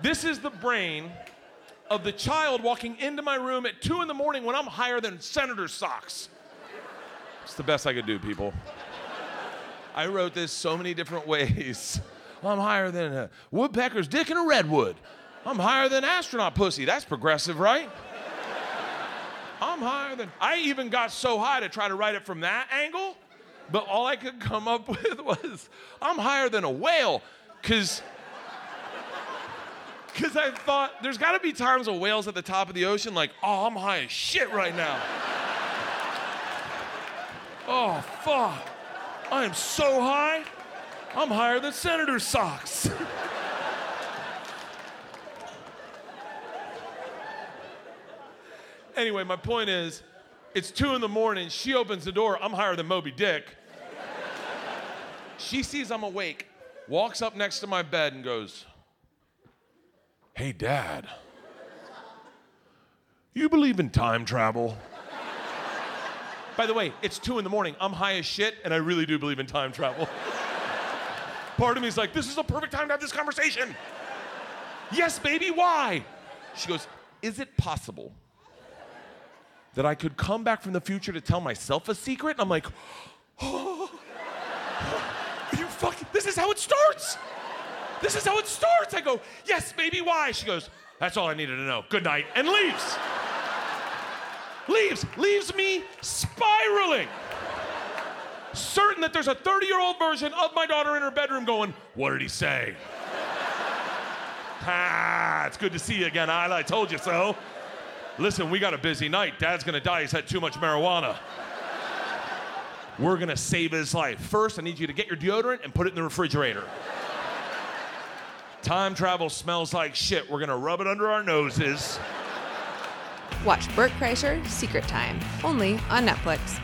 This is the brain of the child walking into my room at two in the morning when I'm higher than senator socks. It's the best I could do, people. I wrote this so many different ways. I'm higher than a woodpecker's dick in a redwood. I'm higher than astronaut pussy. That's progressive, right? I'm higher than. I even got so high to try to write it from that angle, but all I could come up with was I'm higher than a whale, because. Because I thought there's got to be times a whale's at the top of the ocean, like, oh, I'm high as shit right now. oh, fuck. I am so high. I'm higher than Senator Socks. anyway, my point is, it's two in the morning. She opens the door. I'm higher than Moby Dick. she sees I'm awake, walks up next to my bed, and goes, Hey, Dad, you believe in time travel? By the way, it's two in the morning. I'm high as shit, and I really do believe in time travel. Part of me is like, this is the perfect time to have this conversation. yes, baby, why? She goes, Is it possible that I could come back from the future to tell myself a secret? And I'm like, Oh, you fucking, this is how it starts. This is how it starts. I go, Yes, baby, why? She goes, That's all I needed to know. Good night, and leaves leaves, leaves me spiraling. Certain that there's a 30 year old version of my daughter in her bedroom going, What did he say? ah, it's good to see you again, Isla. I told you so. Listen, we got a busy night. Dad's gonna die. He's had too much marijuana. We're gonna save his life. First, I need you to get your deodorant and put it in the refrigerator. Time travel smells like shit. We're gonna rub it under our noses. Watch Bert Kreischer Secret Time, only on Netflix.